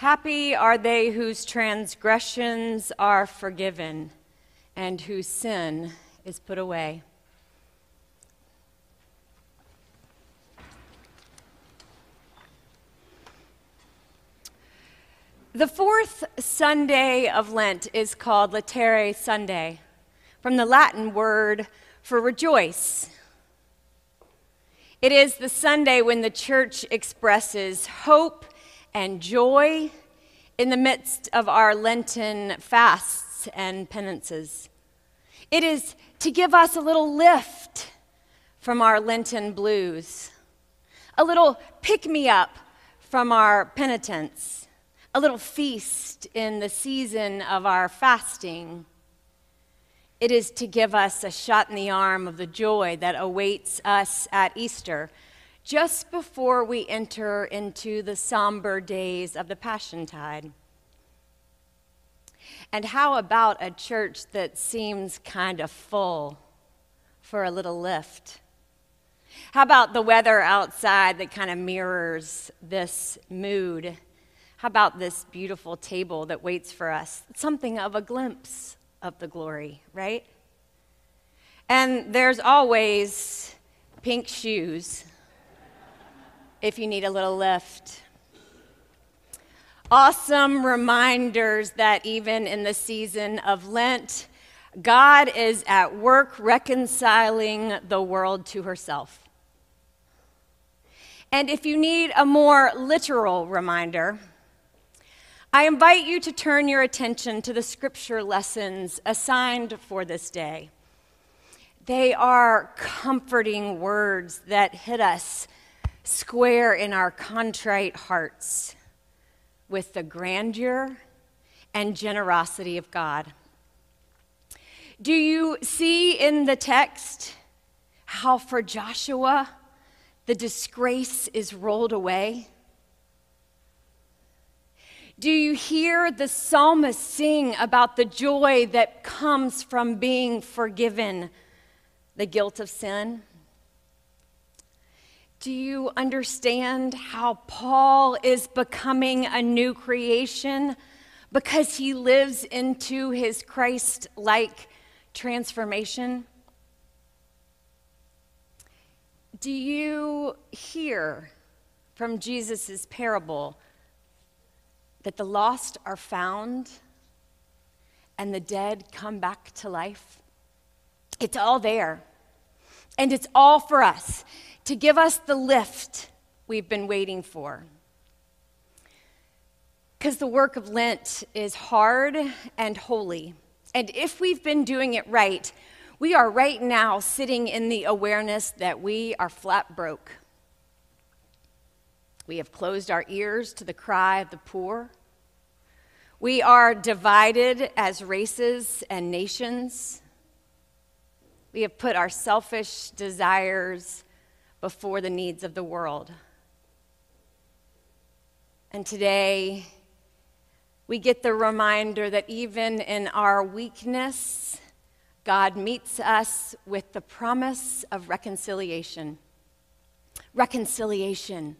Happy are they whose transgressions are forgiven and whose sin is put away. The fourth Sunday of Lent is called Laetare Sunday, from the Latin word for rejoice. It is the Sunday when the church expresses hope and joy in the midst of our Lenten fasts and penances. It is to give us a little lift from our Lenten blues, a little pick me up from our penitence, a little feast in the season of our fasting. It is to give us a shot in the arm of the joy that awaits us at Easter just before we enter into the somber days of the Passiontide. And how about a church that seems kind of full for a little lift? How about the weather outside that kind of mirrors this mood? How about this beautiful table that waits for us? Something of a glimpse of the glory, right? And there's always pink shoes if you need a little lift. Awesome reminders that even in the season of Lent, God is at work reconciling the world to herself. And if you need a more literal reminder, I invite you to turn your attention to the scripture lessons assigned for this day. They are comforting words that hit us square in our contrite hearts with the grandeur and generosity of God. Do you see in the text how for Joshua the disgrace is rolled away? Do you hear the psalmist sing about the joy that comes from being forgiven the guilt of sin? Do you understand how Paul is becoming a new creation because he lives into his Christ like transformation? Do you hear from Jesus' parable that the lost are found and the dead come back to life? It's all there. And it's all for us to give us the lift we've been waiting for. Because the work of Lent is hard and holy. And if we've been doing it right, we are right now sitting in the awareness that we are flat broke. We have closed our ears to the cry of the poor. We are divided as races and nations. We have put our selfish desires before the needs of the world. And today, we get the reminder that even in our weakness, God meets us with the promise of reconciliation. Reconciliation,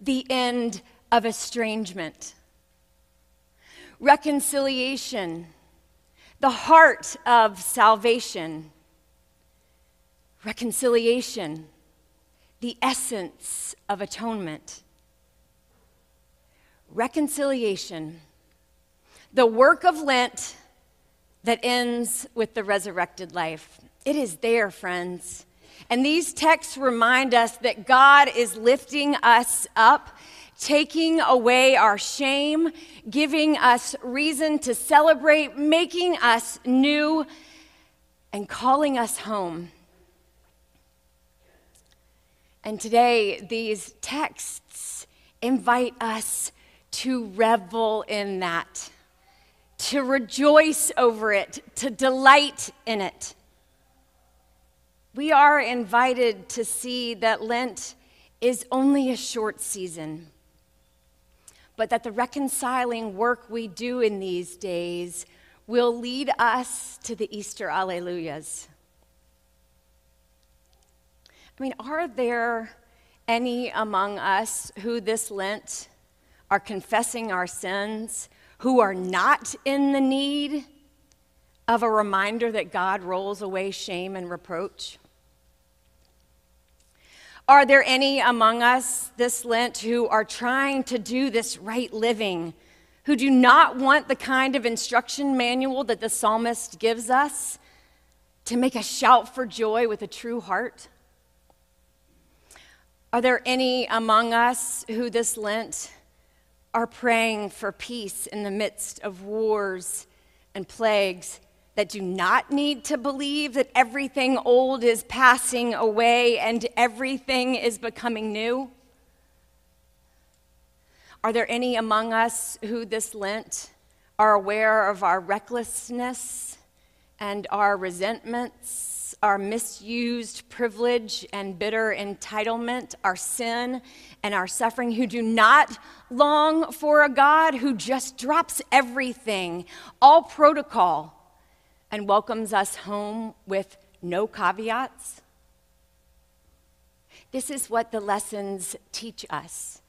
the end of estrangement. Reconciliation, the heart of salvation. Reconciliation the essence of atonement. Reconciliation, the work of Lent that ends with the resurrected life. It is there, friends. And these texts remind us that God is lifting us up, taking away our shame, giving us reason to celebrate, making us new, and calling us home. And today, these texts invite us to revel in that, to rejoice over it, to delight in it. We are invited to see that Lent is only a short season, but that the reconciling work we do in these days will lead us to the Easter Alleluias. I mean, are there any among us who this Lent are confessing our sins, who are not in the need of a reminder that God rolls away shame and reproach? Are there any among us this Lent who are trying to do this right living, who do not want the kind of instruction manual that the psalmist gives us to make us shout for joy with a true heart? Are there any among us who this Lent are praying for peace in the midst of wars and plagues that do not need to believe that everything old is passing away and everything is becoming new? Are there any among us who this Lent are aware of our recklessness and our resentments, our misused privilege and bitter entitlement, our sin and our suffering, who do not long for a God who just drops everything, all protocol? and welcomes us home with no caveats? This is what the lessons teach us.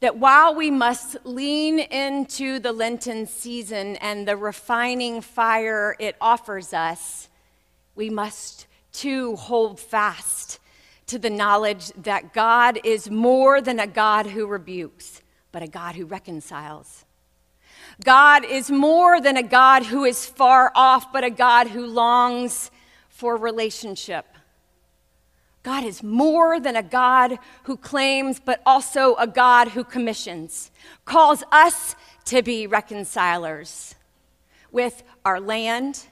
That while we must lean into the Lenten season and the refining fire it offers us, we must too hold fast to the knowledge that God is more than a God who rebukes, but a God who reconciles. God is more than a God who is far off, but a God who longs for relationship. God is more than a God who claims, but also a God who commissions, calls us to be reconcilers with our land,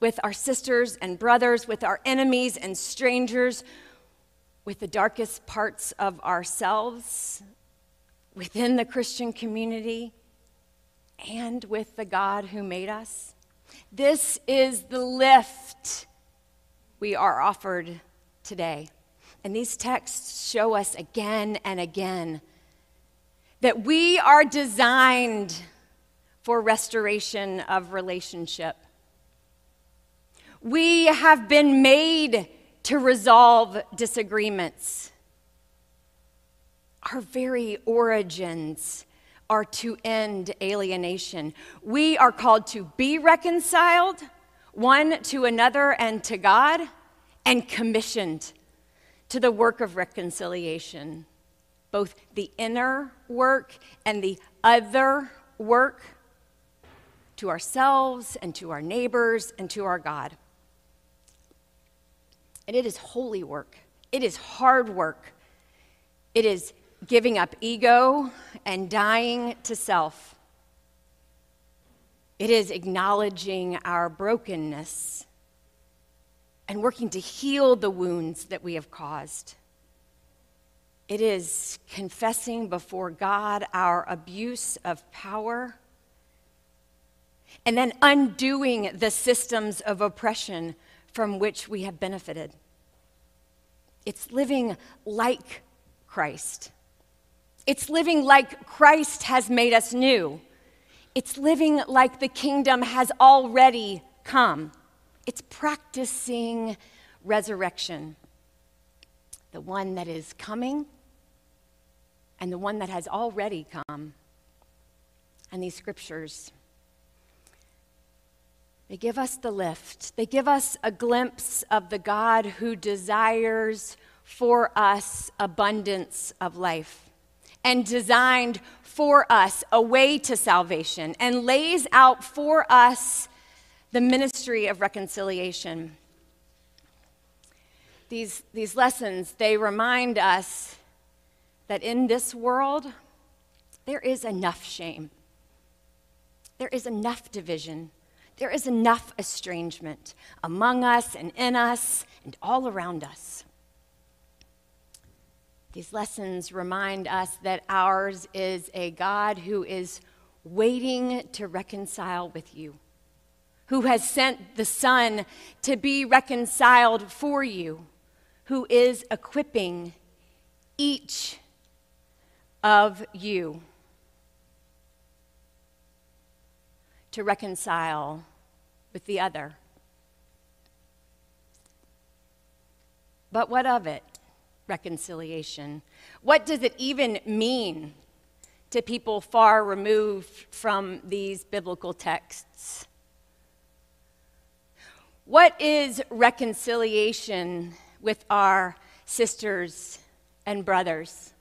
with our sisters and brothers, with our enemies and strangers, with the darkest parts of ourselves, within the Christian community and with the God who made us. This is the lift we are offered today. And these texts show us again and again that we are designed for restoration of relationship. We have been made to resolve disagreements. Our very origins are to end alienation. We are called to be reconciled one to another and to God, and commissioned to the work of reconciliation, both the inner work and the other work to ourselves and to our neighbors and to our God. And it is holy work, it is hard work, it is giving up ego and dying to self. It is acknowledging our brokenness and working to heal the wounds that we have caused. It is confessing before God our abuse of power and then undoing the systems of oppression from which we have benefited. It's living like Christ. It's living like Christ has made us new. It's living like the kingdom has already come. It's practicing resurrection, the one that is coming and the one that has already come. And these scriptures, they give us the lift. They give us a glimpse of the God who desires for us abundance of life and designed for us a way to salvation and lays out for us the ministry of reconciliation. These, these lessons, they remind us that in this world, there is enough shame. There is enough division. There is enough estrangement among us and in us and all around us. These lessons remind us that ours is a God who is waiting to reconcile with you, who has sent the Son to be reconciled for you, who is equipping each of you to reconcile with the other. But what of it? reconciliation? What does it even mean to people far removed from these biblical texts. What is reconciliation with our sisters and brothers?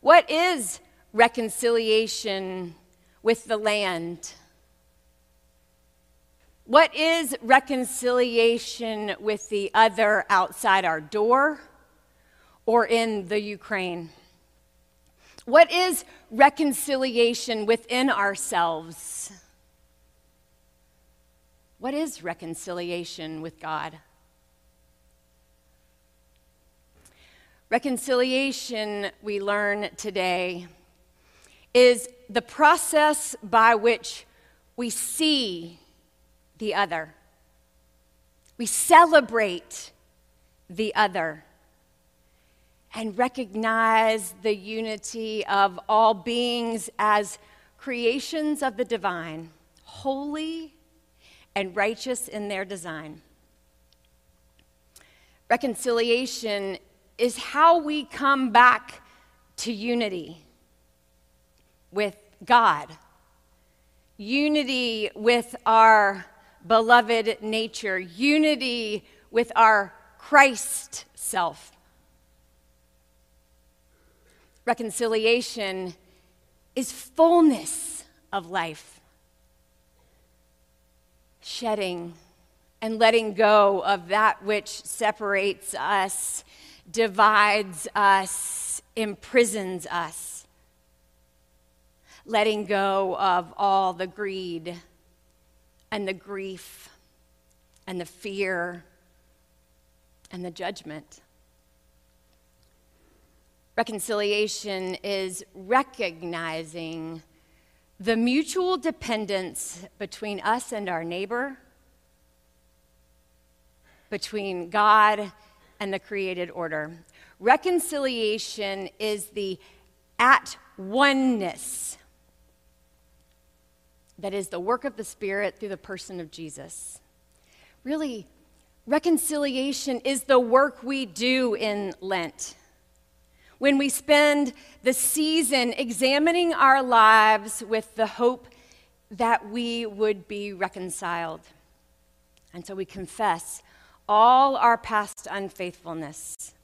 What is reconciliation with the land? What is reconciliation with the other outside our door or in the Ukraine? What is reconciliation within ourselves? What is reconciliation with God? Reconciliation, we learn today, is the process by which we see the other, we celebrate the other, and recognize the unity of all beings as creations of the divine, holy and righteous in their design. Reconciliation is how we come back to unity with God, unity with our beloved nature, unity with our Christ self. Reconciliation is fullness of life, shedding and letting go of that which separates us divides us, imprisons us. Letting go of all the greed and the grief and the fear and the judgment. Reconciliation is recognizing the mutual dependence between us and our neighbor, between God and the created order. Reconciliation is the at oneness that is the work of the Spirit through the person of Jesus. Really, reconciliation is the work we do in Lent. When we spend the season examining our lives with the hope that we would be reconciled. And so we confess all our past unfaithfulness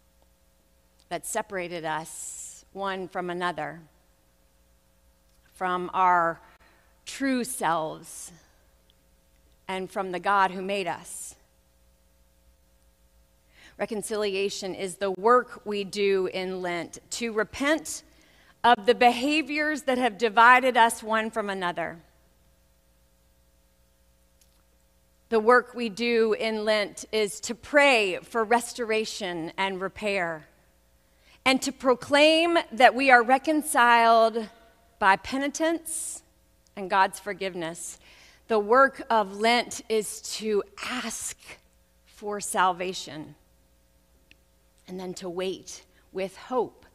that separated us one from another, from our true selves, and from the God who made us. Reconciliation is the work we do in Lent to repent of the behaviors that have divided us one from another The work we do in Lent is to pray for restoration and repair, and to proclaim that we are reconciled by penitence and God's forgiveness. The work of Lent is to ask for salvation and then to wait with hope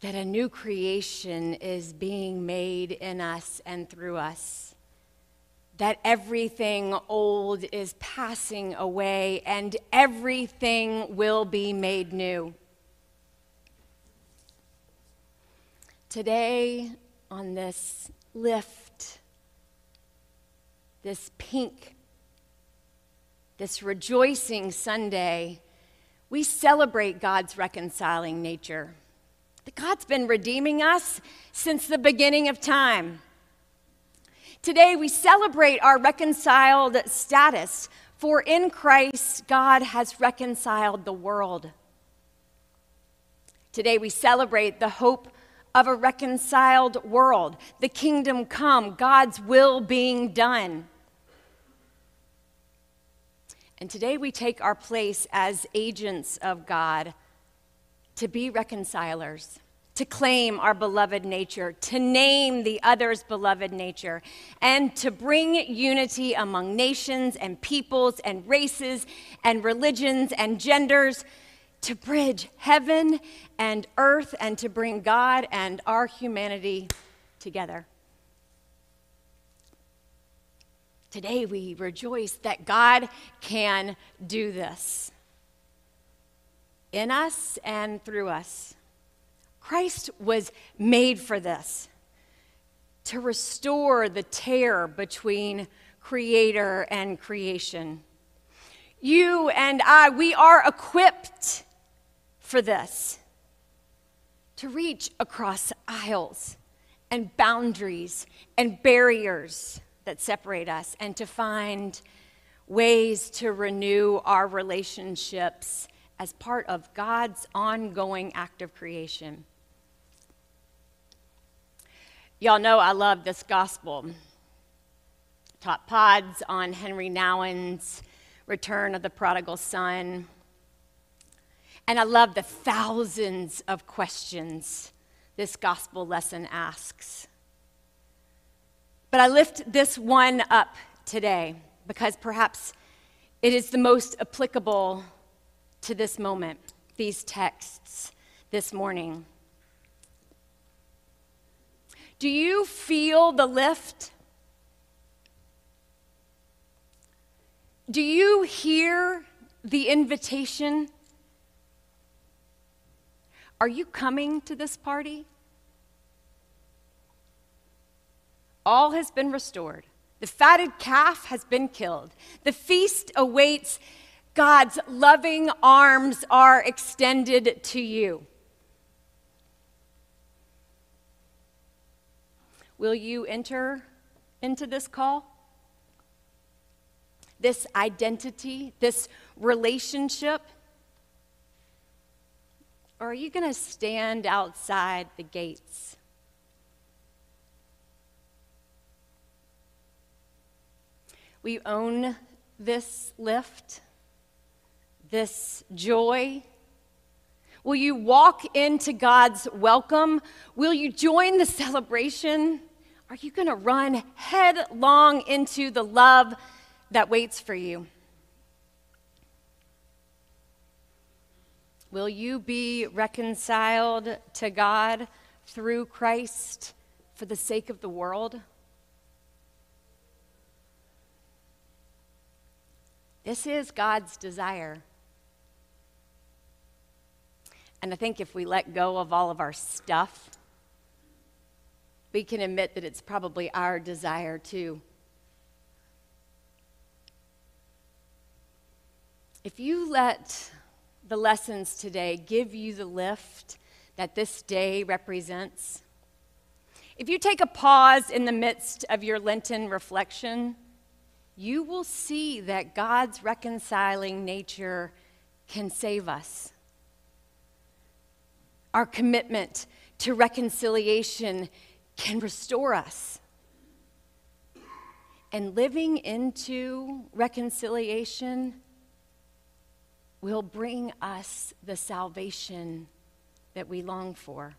that a new creation is being made in us and through us that everything old is passing away and everything will be made new. Today, on this lift, this pink, this rejoicing Sunday, we celebrate God's reconciling nature. God's been redeeming us since the beginning of time. Today, we celebrate our reconciled status, for in Christ, God has reconciled the world. Today, we celebrate the hope of a reconciled world, the kingdom come, God's will being done. And today, we take our place as agents of God to be reconcilers to claim our beloved nature, to name the other's beloved nature, and to bring unity among nations and peoples and races and religions and genders, to bridge heaven and earth, and to bring God and our humanity together. Today we rejoice that God can do this in us and through us. Christ was made for this to restore the tear between creator and creation. You and I, we are equipped for this to reach across aisles and boundaries and barriers that separate us and to find ways to renew our relationships as part of God's ongoing act of creation. Y'all know I love this gospel. Top pods on Henri Nouwen's Return of the Prodigal Son. And I love the thousands of questions this gospel lesson asks. But I lift this one up today because perhaps it is the most applicable to this moment, these texts this morning. Do you feel the lift? Do you hear the invitation? Are you coming to this party? All has been restored. The fatted calf has been killed. The feast awaits. God's loving arms are extended to you. Will you enter into this call? This identity, this relationship? Or are you going to stand outside the gates? We own this lift, this joy. Will you walk into God's welcome? Will you join the celebration? Are you going to run headlong into the love that waits for you? Will you be reconciled to God through Christ for the sake of the world? This is God's desire. And I think if we let go of all of our stuff, we can admit that it's probably our desire too. If you let the lessons today give you the lift that this day represents, if you take a pause in the midst of your Lenten reflection, you will see that God's reconciling nature can save us. Our commitment to reconciliation can restore us. And living into reconciliation will bring us the salvation that we long for.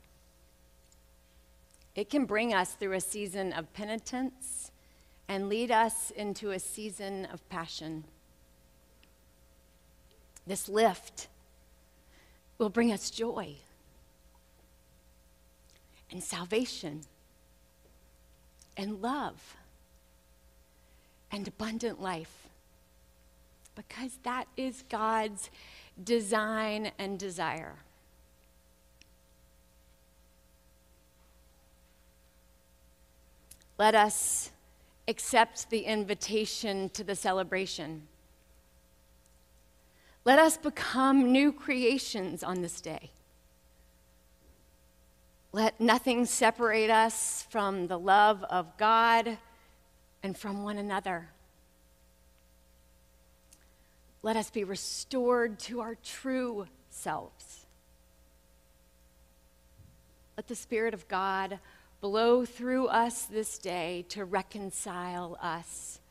It can bring us through a season of penitence and lead us into a season of passion. This lift will bring us joy and salvation and love and abundant life because that is God's design and desire. Let us accept the invitation to the celebration. Let us become new creations on this day. Let nothing separate us from the love of God and from one another. Let us be restored to our true selves. Let the Spirit of God blow through us this day to reconcile us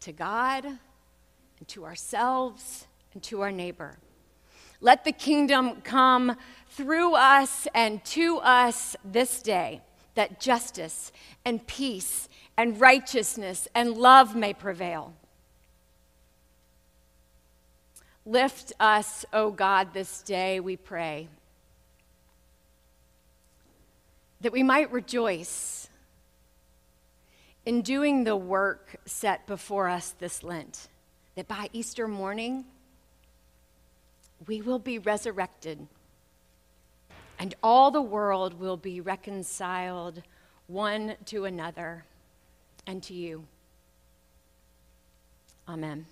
to God and to ourselves and to our neighbor. Let the kingdom come through us and to us this day, that justice and peace and righteousness and love may prevail. Lift us, O God, this day, we pray, that we might rejoice in doing the work set before us this Lent, that by Easter morning, we will be resurrected and all the world will be reconciled one to another and to you. Amen.